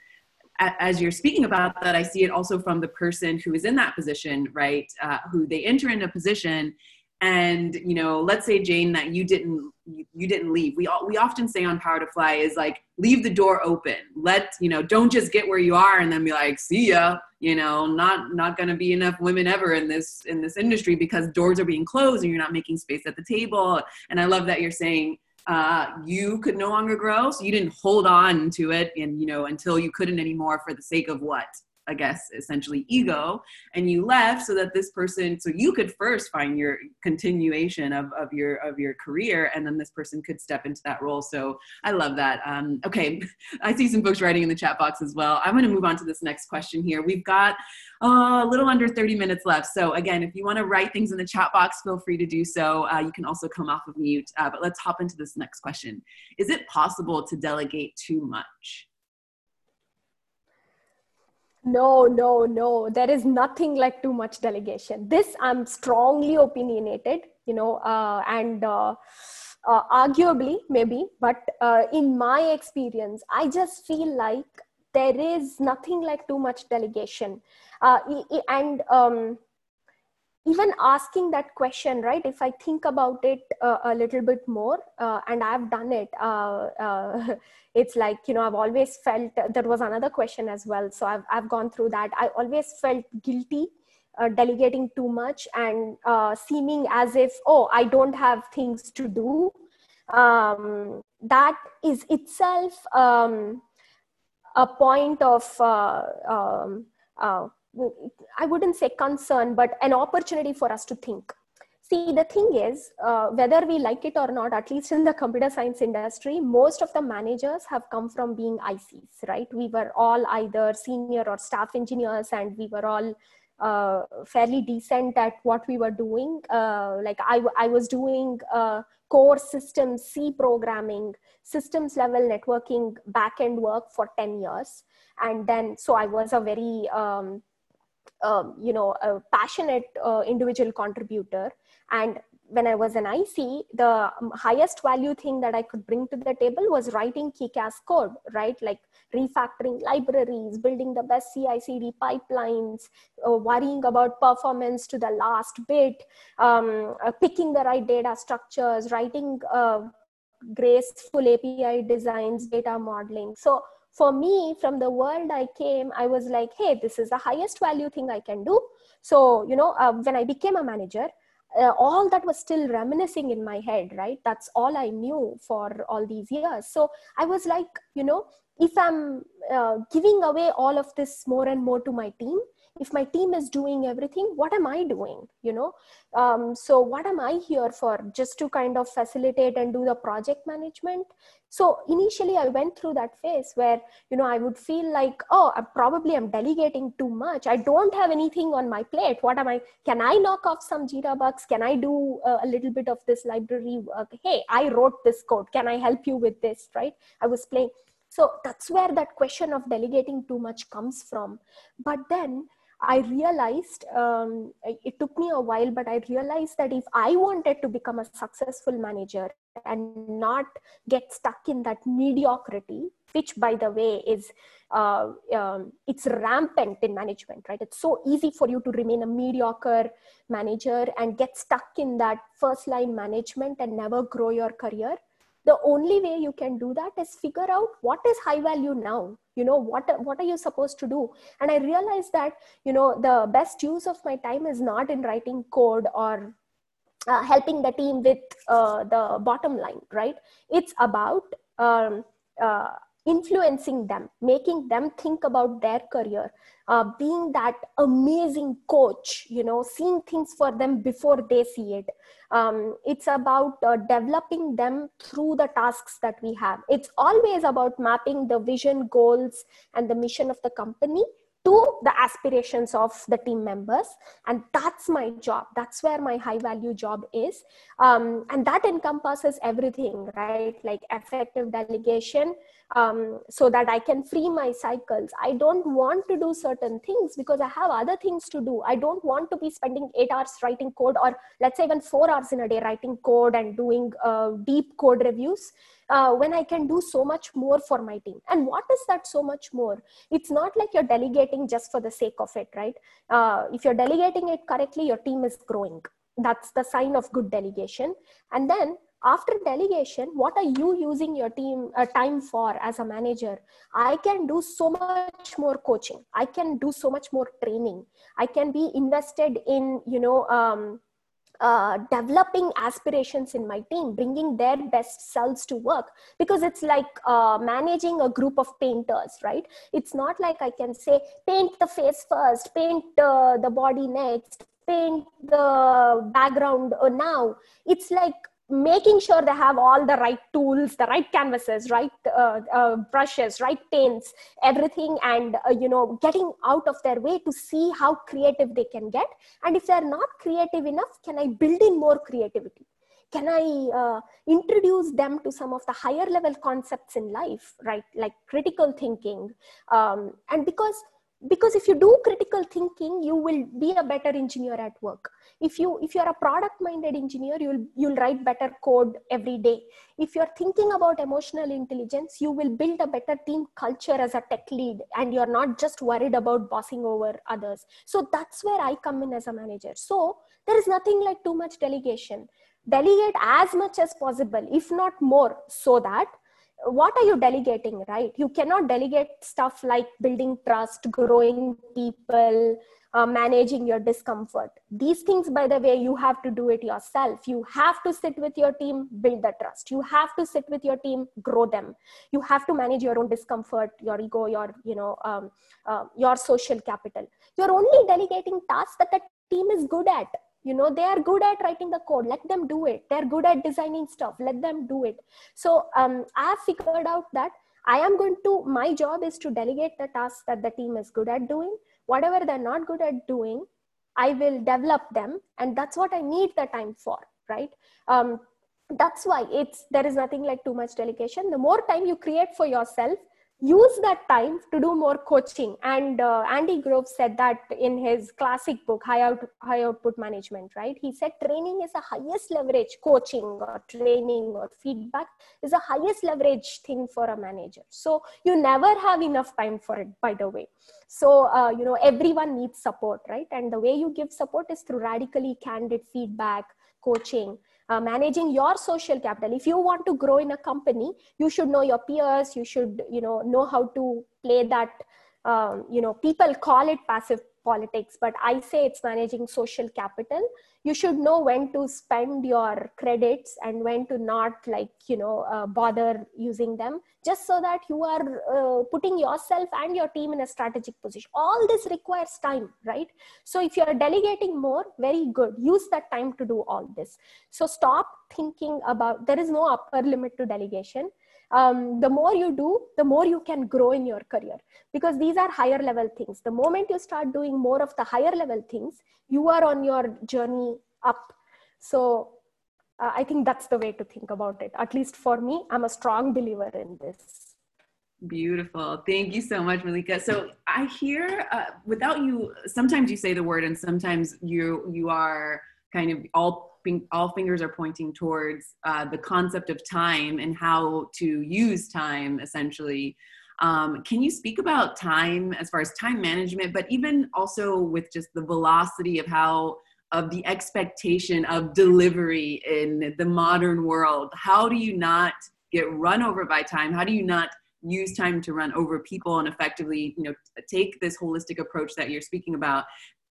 as you're speaking about that, I see it also from the person who is in that position, right? Uh, who they enter in a position and you know let's say jane that you didn't you didn't leave. We all, we often say on power to fly is like leave the door open. Let you know don't just get where you are and then be like see ya. You know not not to be enough women ever in this in this industry because doors are being closed and you're not making space at the table. And i love that you're saying uh, you could no longer grow so you didn't hold on to it and you know until you couldn't anymore for the sake of what I guess, essentially ego, and you left so that this person, so you could first find your continuation of, of your of your career, and then this person could step into that role. So I love that. Um, okay, I see some folks writing in the chat box as well. I'm going to move on to this next question here. We've got uh, a little under 30 minutes left. So again, if you want to write things in the chat box, feel free to do so. Uh, you can also come off of mute. Uh, but let's hop into this next question. Is it possible to delegate too much? No no no. There is nothing like too much delegation. This i'm strongly opinionated you know uh, and uh, uh, arguably maybe but uh, in my experience i just feel like there is nothing like too much delegation. Uh, and um, even asking that question right if i think about it uh, a little bit more uh, and i've done it uh, uh it's like you know i've always felt there was another question as well. So i've, I've gone through that. I always felt guilty uh, delegating too much and uh, seeming as if oh i don't have things to do. Um, that is itself um, a point of um, I wouldn't say concern, but an opportunity for us to think. See, the thing is, uh, whether we like it or not, at least in the computer science industry, most of the managers have come from being ICs, right? We were all either senior or staff engineers, and we were all uh, fairly decent at what we were doing. Uh, like I, I was doing uh, core systems, C programming, systems level networking, backend work for 10 years. And then, so I was a very, um, um, you know, a passionate uh, individual contributor. And when I was an IC, the highest value thing that I could bring to the table was writing kick-ass code, right? Like refactoring libraries, building the best CI/CD pipelines, uh, worrying about performance to the last bit, um, uh, picking the right data structures, writing uh, graceful API designs, data modeling. So for me, from the world I came, I was like, hey, this is the highest value thing I can do. So you know, uh, when I became a manager uh, all that was still reminiscing in my head right that's all i knew for all these years so i was like you know if i'm uh, giving away all of this more and more to my team if my team is doing everything what am i doing you know? Um, so what am i here for? Just to kind of facilitate and do the project management? So initially i went through that phase where you know i would feel like oh I probably i'm delegating too much. I don't have anything on my plate. What am i can i knock off some jira bugs can i do uh, a little bit of this library work? Hey i wrote this code. Can i help you with this right? I was playing. So that's where that question of delegating too much comes from. But then I realized um, it took me a while, but I realized that if I wanted to become a successful manager and not get stuck in that mediocrity, which by the way is uh, um, it's rampant in management, right? It's so easy for you to remain a mediocre manager and get stuck in that first line management and never grow your career the only way you can do that is figure out what is high value now you know what what are you supposed to do? And i realized that you know the best use of my time is not in writing code or uh, helping the team with uh, the bottom line right? It's about um, uh, influencing them, making them think about their career, uh, being that amazing coach, you know, seeing things for them before they see it. Um, it's about uh, developing them through the tasks that we have. It's always about mapping the vision, goals, and the mission of the company to the aspirations of the team members and that's my job that's where my high value job is um, and that encompasses everything right like effective delegation um, so that I can free my cycles. I don't want to do certain things because I have other things to do. I don't want to be spending eight hours writing code or let's say even four hours in a day writing code and doing uh, deep code reviews. Uh, when I can do so much more for my team. And what is that so much more? It's not like you're delegating just for the sake of it, right? Uh, if you're delegating it correctly, your team is growing. That's the sign of good delegation. And then after delegation what are you using your team uh, time for as a manager i can do so much more coaching i can do so much more training i can be invested in you know um, uh, developing aspirations in my team, bringing their best selves to work because it's like uh, managing a group of painters, right? It's not like I can say, paint the face first, paint uh, the body next, paint the background uh, now. It's like making sure they have all the right tools the right canvases right uh, uh, brushes right paints everything and uh, you know getting out of their way to see how creative they can get. And if they're not creative enough can i build in more creativity? Can i uh, introduce them to some of the higher level concepts in life right? Like critical thinking um, and because because if you do critical thinking you will be a better engineer at work. If you if you're a product minded engineer you'll you'll write better code every day. If you're thinking about emotional intelligence you will build a better team culture as a tech lead and you're not just worried about bossing over others. So that's where i come in as a manager. So there is nothing like too much delegation. Delegate as much as possible if not more so that what are you delegating right? You cannot delegate stuff like building trust growing people uh, managing your discomfort. These things by the way you have to do it yourself. You have to sit with your team build the trust. You have to sit with your team grow them. You have to manage your own discomfort your ego your you know um, uh, your social capital. You're only delegating tasks that the team is good at you know they are good at writing the code. Let them do it. They're good at designing stuff. Let them do it. So um, i have figured out that i am going to my job is to delegate the tasks that the team is good at doing. Whatever they're not good at doing i will develop them. And that's what i need the time for right? Um, that's why it's there is nothing like too much delegation. The more time you create for yourself use that time to do more coaching. And uh, andy grove said that in his classic book high, out, high output management right? He said training is the highest leverage. Coaching or training or feedback is the highest leverage thing for a manager. So you never have enough time for it by the way. So uh, you know everyone needs support right? And the way you give support is through radically candid feedback coaching uh, managing your social capital. If you want to grow in a company you should know your peers you should you know know how to play that um, you know people call it passive politics but i say it's managing social capital. You should know when to spend your credits and when to not like you know uh, bother using them just so that you are uh, putting yourself and your team in a strategic position. All this requires time right? So if you're delegating more very good. Use that time to do all this. So stop thinking about there is no upper limit to delegation um, the more you do, the more you can grow in your career because these are higher level things. The moment you start doing more of the higher level things, you are on your journey up. So uh, I think that's the way to think about it. At least for me, I'm a strong believer in this. Beautiful. Thank you so much, Malika. So I hear uh, without you, sometimes you say the word and sometimes you, you are kind of all all fingers are pointing towards uh, the concept of time and how to use time essentially. Um, can you speak about time as far as time management but even also with just the velocity of how of the expectation of delivery in the modern world? How do you not get run over by time? How do you not use time to run over people and effectively you know take this holistic approach that you're speaking about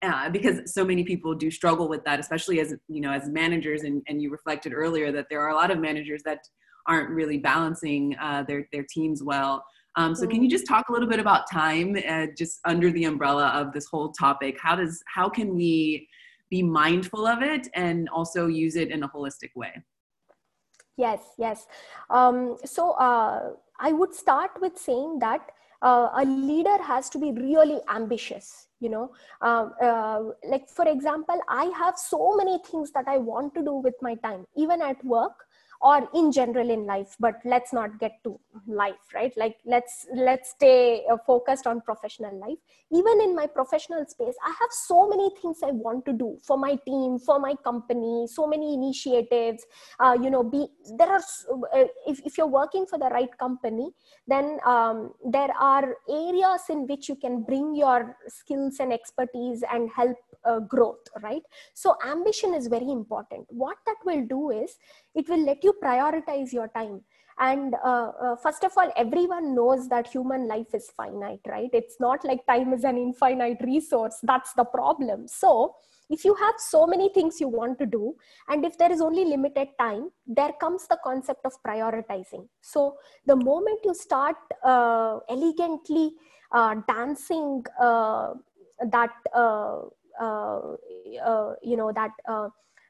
uh, because so many people do struggle with that, especially as you know as managers. And, and you reflected earlier that there are a lot of managers that aren't really balancing uh, their their teams well. Um, so can you just talk a little bit about time, uh, just under the umbrella of this whole topic? How does how can we be mindful of it and also use it in a holistic way? Yes, yes. Um, so uh, I would start with saying that uh, a leader has to be really ambitious you know. Uh, uh, like for example i have so many things that i want to do with my time even at work or in general in life but let's not get to life right? Like let's let's stay uh, focused on professional life. Even in my professional space i have so many things i want to do for my team for my company so many initiatives. Uh, you know be there are uh, if, if you're working for the right company then um, there are areas in which you can bring your skills and expertise and help uh, growth right? So ambition is very important. What that will do is it will let you prioritize your time. And uh, uh, first of all everyone knows that human life is finite right? It's not like time is an infinite resource. That's the problem. So if you have so many things you want to do and if there is only limited time there comes the concept of prioritizing. So the moment you start uh, elegantly uh, dancing uh, that uh, you know that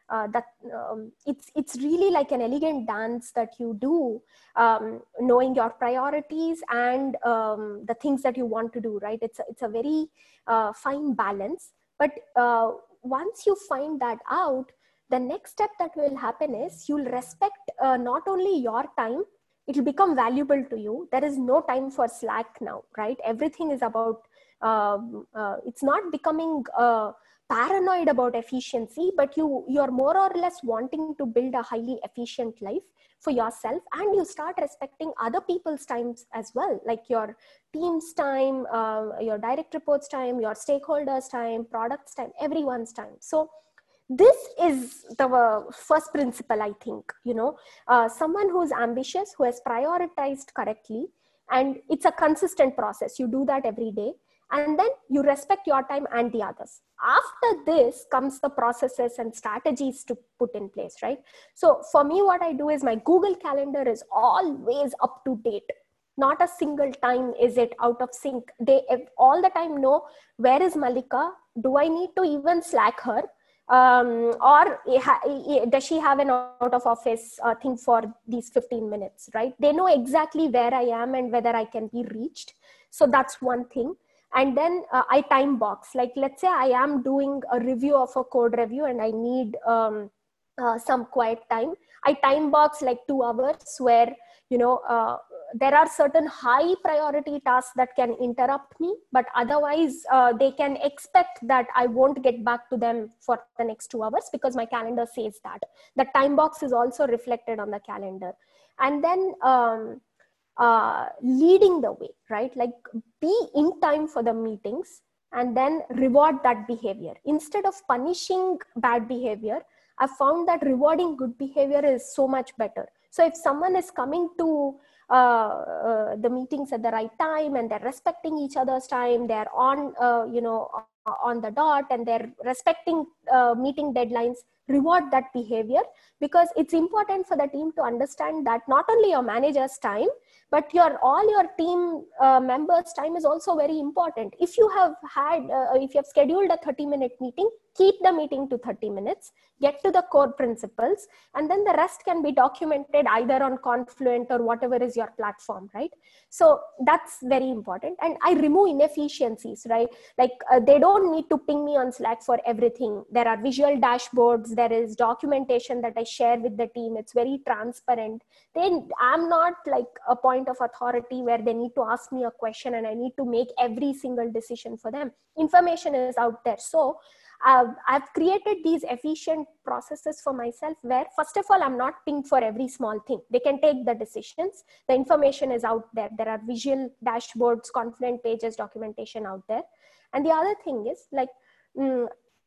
uh, that um, it's it's really like an elegant dance that you do um, knowing your priorities and um, the things that you want to do right? It's a, it's a very fine balance. But once you find that out the next step that will happen is you'll respect uh, not only your time it will become valuable to you. There is no time for slack now right? Everything is about um, uh, it's not becoming uh, paranoid about efficiency but you you're more or less wanting to build a highly efficient life for yourself and you start respecting other people's times as well like your team's time uh, your direct reports time your stakeholders time products time everyone's time. So this is the first principle i think you know. Uh, someone who's ambitious who has prioritized correctly and it's a consistent process. You do that every day and then you respect your time and the others. After this comes the processes and strategies to put in place right? So for me what i do is my google calendar is always up to date. Not a single time is it out of sync. They all the time know where is malika? Do i need to even slack her? Um, or does she have an out of office uh, thing for these 15 minutes right? They know exactly where i am and whether i can be reached. So that's one thing and then uh, i time box. Like let's say i am doing a review of a code review and i need um, uh, some quiet time. I time box like two hours where you know uh, there are certain high priority tasks that can interrupt me but otherwise uh, they can expect that i won't get back to them for the next two hours because my calendar says that. The time box is also reflected on the calendar. And then um, uh, leading the way right? Like be in time for the meetings and then reward that behavior. Instead of punishing bad behavior i found that rewarding good behavior is so much better. So if someone is coming to uh, uh, the meetings at the right time and they're respecting each other's time they're on uh, you know on the dot and they're respecting uh, meeting deadlines reward that behavior. Because it's important for the team to understand that not only your manager's time but your all your team uh, members time is also very important. If you have had uh, if you have scheduled a 30 minute meeting keep the meeting to 30 minutes get to the core principles and then the rest can be documented either on Confluence or whatever is your platform right? So that's very important. And i remove inefficiencies right? Like uh, they don't need to ping me on slack for everything. There are visual dashboards there is documentation that i share with the team. It's very transparent. Then i'm not like a point of authority where they need to ask me a question and i need to make every single decision for them. Information is out there. So I've, I've created these efficient processes for myself where first of all i'm not pinged for every small thing. They can take the decisions. The information is out there. There are visual dashboards Confluence pages documentation out there. And the other thing is like mm,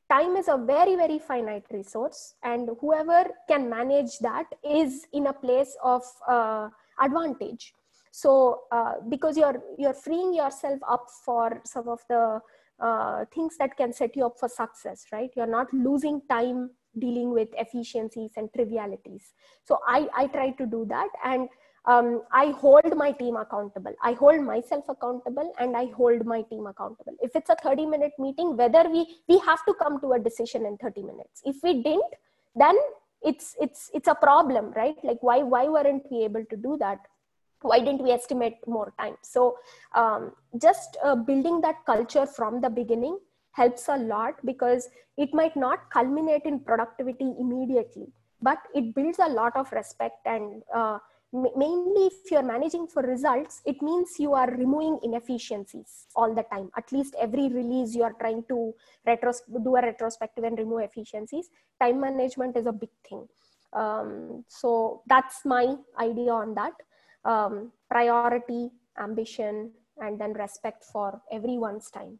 time is a very very finite resource and whoever can manage that is in a place of uh, advantage. So uh, because you're you're freeing yourself up for some of the uh, things that can set you up for success, right? You're not losing time dealing with efficiencies and trivialities. So I, I try to do that and um, I hold my team accountable. I hold myself accountable and I hold my team accountable. If it's a 30 minute meeting, whether we, we have to come to a decision in 30 minutes. If we didn't, then it's, it's, it's a problem, right? Like why, why weren't we able to do that? Why didn't we estimate more time? So um, just uh, building that culture from the beginning helps a lot because it might not culminate in productivity immediately but it builds a lot of respect and uh, mainly if you're managing for results it means you are removing inefficiencies all the time. At least every release you are trying to retros- do a retrospective and remove efficiencies time management is a big thing. Um, so that's my idea on that um, priority, ambition, and then respect for everyone's time.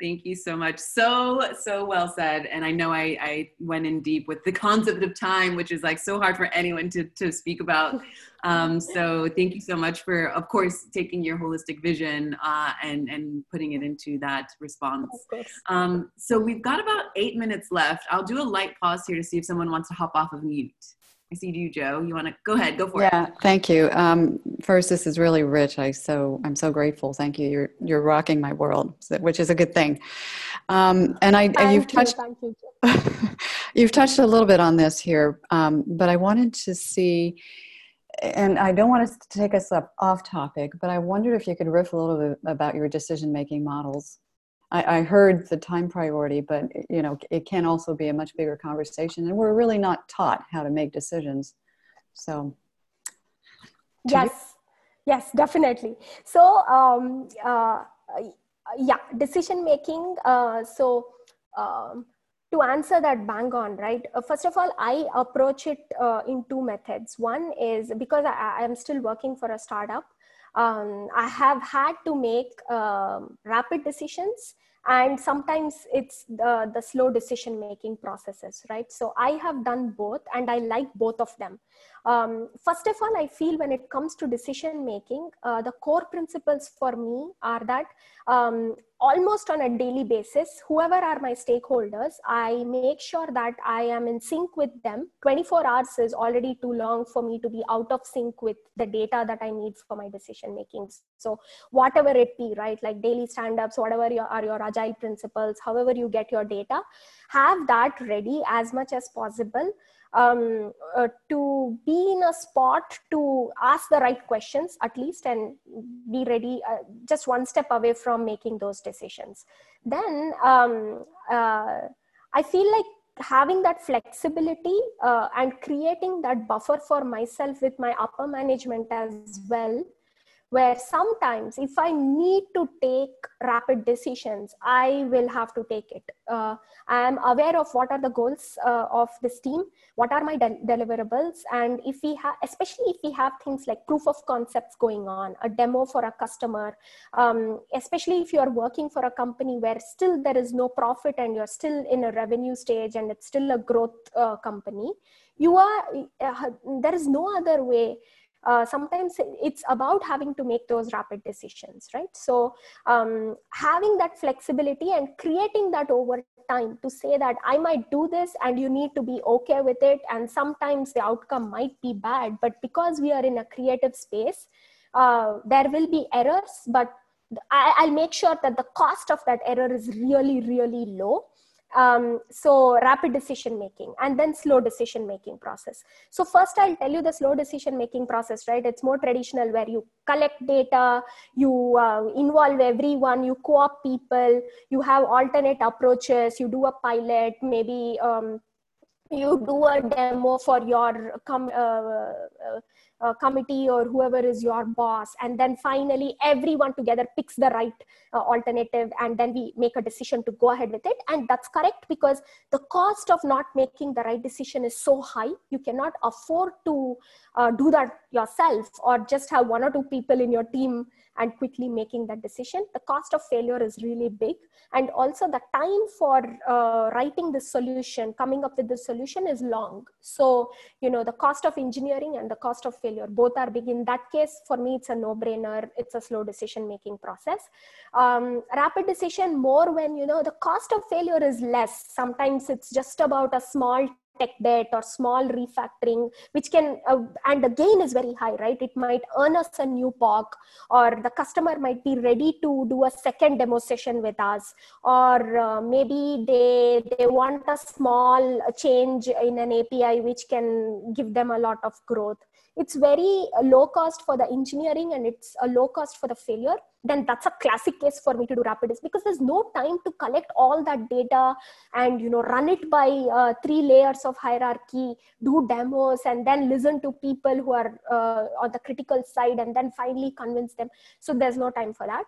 Thank you so much. So, so well said. And I know I, I went in deep with the concept of time, which is like so hard for anyone to, to speak about. Um, so thank you so much for, of course, taking your holistic vision uh, and, and putting it into that response. Um, so we've got about eight minutes left. I'll do a light pause here to see if someone wants to hop off of mute. I see you, Joe. You want to go ahead? Go for yeah, it. Yeah, thank you. Um, first, this is really rich. I so I'm so grateful. Thank you. You're you're rocking my world, which is a good thing. Um, and I thank you've touched you, you've touched a little bit on this here, um, but I wanted to see. And I don't want to take us up off topic, but I wondered if you could riff a little bit about your decision making models I, I heard the time priority, but you know, it can also be a much bigger conversation, and we're really not taught how to make decisions. So, yes, yes, definitely. So, um, uh, yeah, decision making. Uh, so. Um, to answer that bang on right uh, first of all i approach it uh, in two methods one is because I am still working for a startup um, I have had to make um, rapid decisions and sometimes it's the, the slow decision making processes right? So i have done both and i like both of them um, first of all i feel when it comes to decision making uh, the core principles for me are that um, almost on a daily basis whoever are my stakeholders i make sure that i am in sync with them. 24 hours is already too long for me to be out of sync with the data that i need for my decision making. So whatever it be right like daily stand-ups whatever your, are your agile principles however you get your data have that ready as much as possible um, uh, to be in a spot to ask the right questions at least and be ready uh, just one step away from making those decisions. Then um, uh, i feel like having that flexibility uh, and creating that buffer for myself with my upper management as well where sometimes if i need to take rapid decisions i will have to take it. Uh, i am aware of what are the goals uh, of this team what are my de- deliverables and if we have especially if we have things like proof of concepts going on a demo for a customer um, especially if you are working for a company where still there is no profit and you're still in a revenue stage and it's still a growth uh, company you are uh, there is no other way uh, sometimes it's about having to make those rapid decisions right? So um, having that flexibility and creating that over time to say that i might do this and you need to be okay with it. And sometimes the outcome might be bad but because we are in a creative space uh, there will be errors but I, i'll make sure that the cost of that error is really really low um, so rapid decision making and then slow decision making process. So first i'll tell you the slow decision making process right? It's more traditional where you collect data you uh, involve everyone you co-op people you have alternate approaches you do a pilot maybe um, you do a demo for your com- uh, uh, uh, committee or whoever is your boss and then finally everyone together picks the right uh, alternative and then we make a decision to go ahead with it. And that's correct because the cost of not making the right decision is so high you cannot afford to uh, do that yourself or just have one or two people in your team and quickly making that decision. The cost of failure is really big. And also the time for uh, writing the solution coming up with the solution is long. So you know the cost of engineering and the cost of failure both are big. In that case for me it's a no brainer it's a slow decision making process. Um, rapid decision more when you know the cost of failure is less. Sometimes it's just about a small tech debt or small refactoring which can uh, and the gain is very high right? It might earn us a new POC or the customer might be ready to do a second demo session with us or uh, maybe they they want a small change in an api which can give them a lot of growth it's very low cost for the engineering and it's a low cost for the failure. Then that's a classic case for me to do rapidus because there's no time to collect all that data and you know run it by uh, three layers of hierarchy do demos and then listen to people who are uh, on the critical side and then finally convince them. So there's no time for that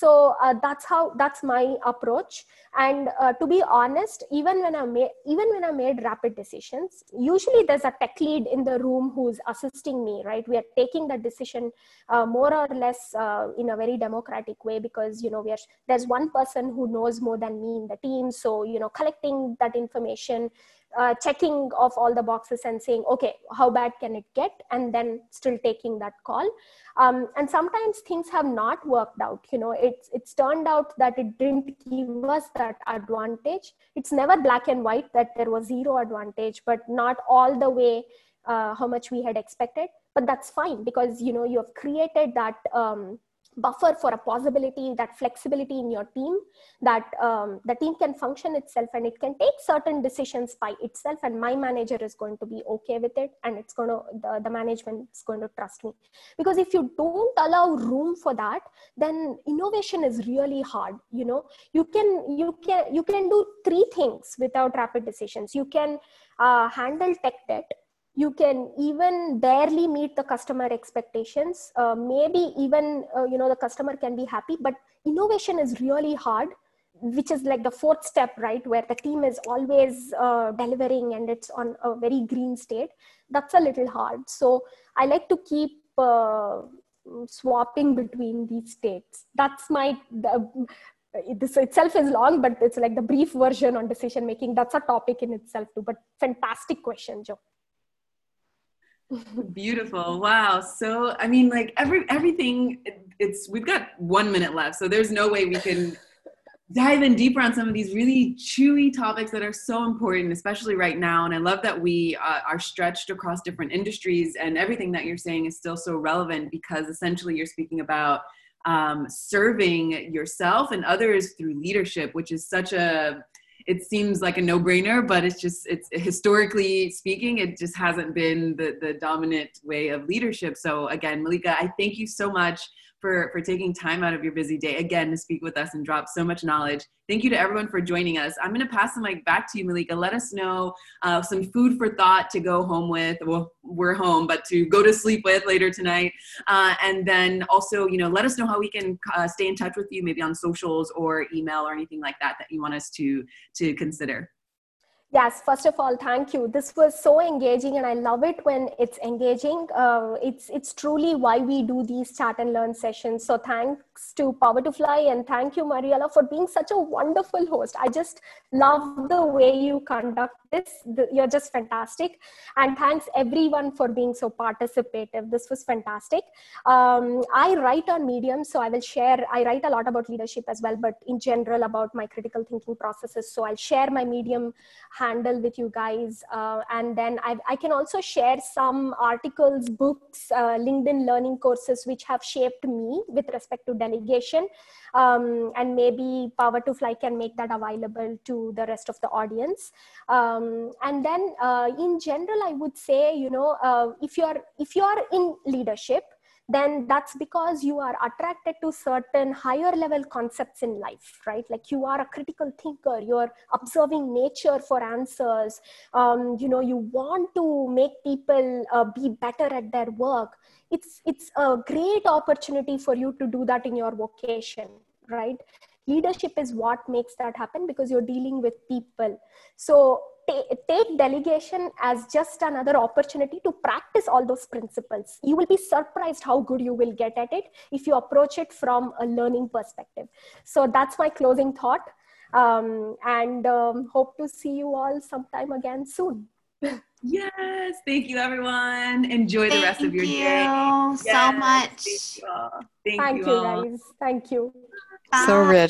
so uh, that's how that's my approach. And uh, to be honest even when i made even when i made rapid decisions usually there's a tech lead in the room who's assisting me right? We are taking the decision uh, more or less uh, in a very democratic way because you know we are there's one person who knows more than me in the team. So you know collecting that information uh, checking of all the boxes and saying okay how bad can it get? And then still taking that call. Um, and sometimes things have not worked out. You know it's it's turned out that it didn't give us that advantage. It's never black and white that there was zero advantage but not all the way uh, how much we had expected. But that's fine because you know you have created that um, buffer for a possibility that flexibility in your team that um, the team can function itself and it can take certain decisions by itself and my manager is going to be okay with it and it's going to the, the management is going to trust me. Because if you don't allow room for that then innovation is really hard you know. You can you can you can do three things without rapid decisions. You can uh, handle tech debt you can even barely meet the customer expectations. Uh, maybe even uh, you know the customer can be happy but innovation is really hard which is like the fourth step right where the team is always uh, delivering and it's on a very green state. That's a little hard. So i like to keep uh, swapping between these states. That's my the, this itself is long but it's like the brief version on decision making that's a topic in itself too but fantastic question joe Beautiful. Wow. So, I mean, like every everything it's we've got 1 minute left. So there's no way we can dive in deeper on some of these really chewy topics that are so important, especially right now. And I love that we uh, are stretched across different industries, and everything that you're saying is still so relevant because essentially you're speaking about um, serving yourself and others through leadership, which is such a it seems like a no-brainer but it's just it's historically speaking it just hasn't been the the dominant way of leadership so again malika i thank you so much for, for taking time out of your busy day again to speak with us and drop so much knowledge. Thank you to everyone for joining us. I'm going to pass the mic back to you, Malika. Let us know uh, some food for thought to go home with. Well, we're home, but to go to sleep with later tonight. Uh, and then also, you know, let us know how we can uh, stay in touch with you, maybe on socials or email or anything like that that you want us to to consider. Yes, first of all, thank you. This was so engaging, and I love it when it's engaging. Uh, it's it's truly why we do these chat and learn sessions. So thanks to Power to Fly, and thank you, Mariella, for being such a wonderful host. I just love the way you conduct this. You're just fantastic, and thanks everyone for being so participative. This was fantastic. Um, I write on Medium, so I will share. I write a lot about leadership as well, but in general about my critical thinking processes. So I'll share my Medium handle with you guys. Uh, and then I've, i can also share some articles, books, uh, LinkedIn learning courses, which have shaped me with respect to delegation. Um, and maybe Power to Fly can make that available to the rest of the audience. Um, and then uh, in general, I would say, you know, uh, if you're if you're in leadership, then that's because you are attracted to certain higher level concepts in life right like you are a critical thinker you're observing nature for answers um, you know you want to make people uh, be better at their work it's it's a great opportunity for you to do that in your vocation right leadership is what makes that happen because you're dealing with people so take delegation as just another opportunity to practice all those principles. You will be surprised how good you will get at it if you approach it from a learning perspective. So that's my closing thought. Um, and um, hope to see you all sometime again soon. yes, thank you, everyone. Enjoy the rest of your you day. so yes, much. Thank you, thank you, you guys. Thank you. So rich.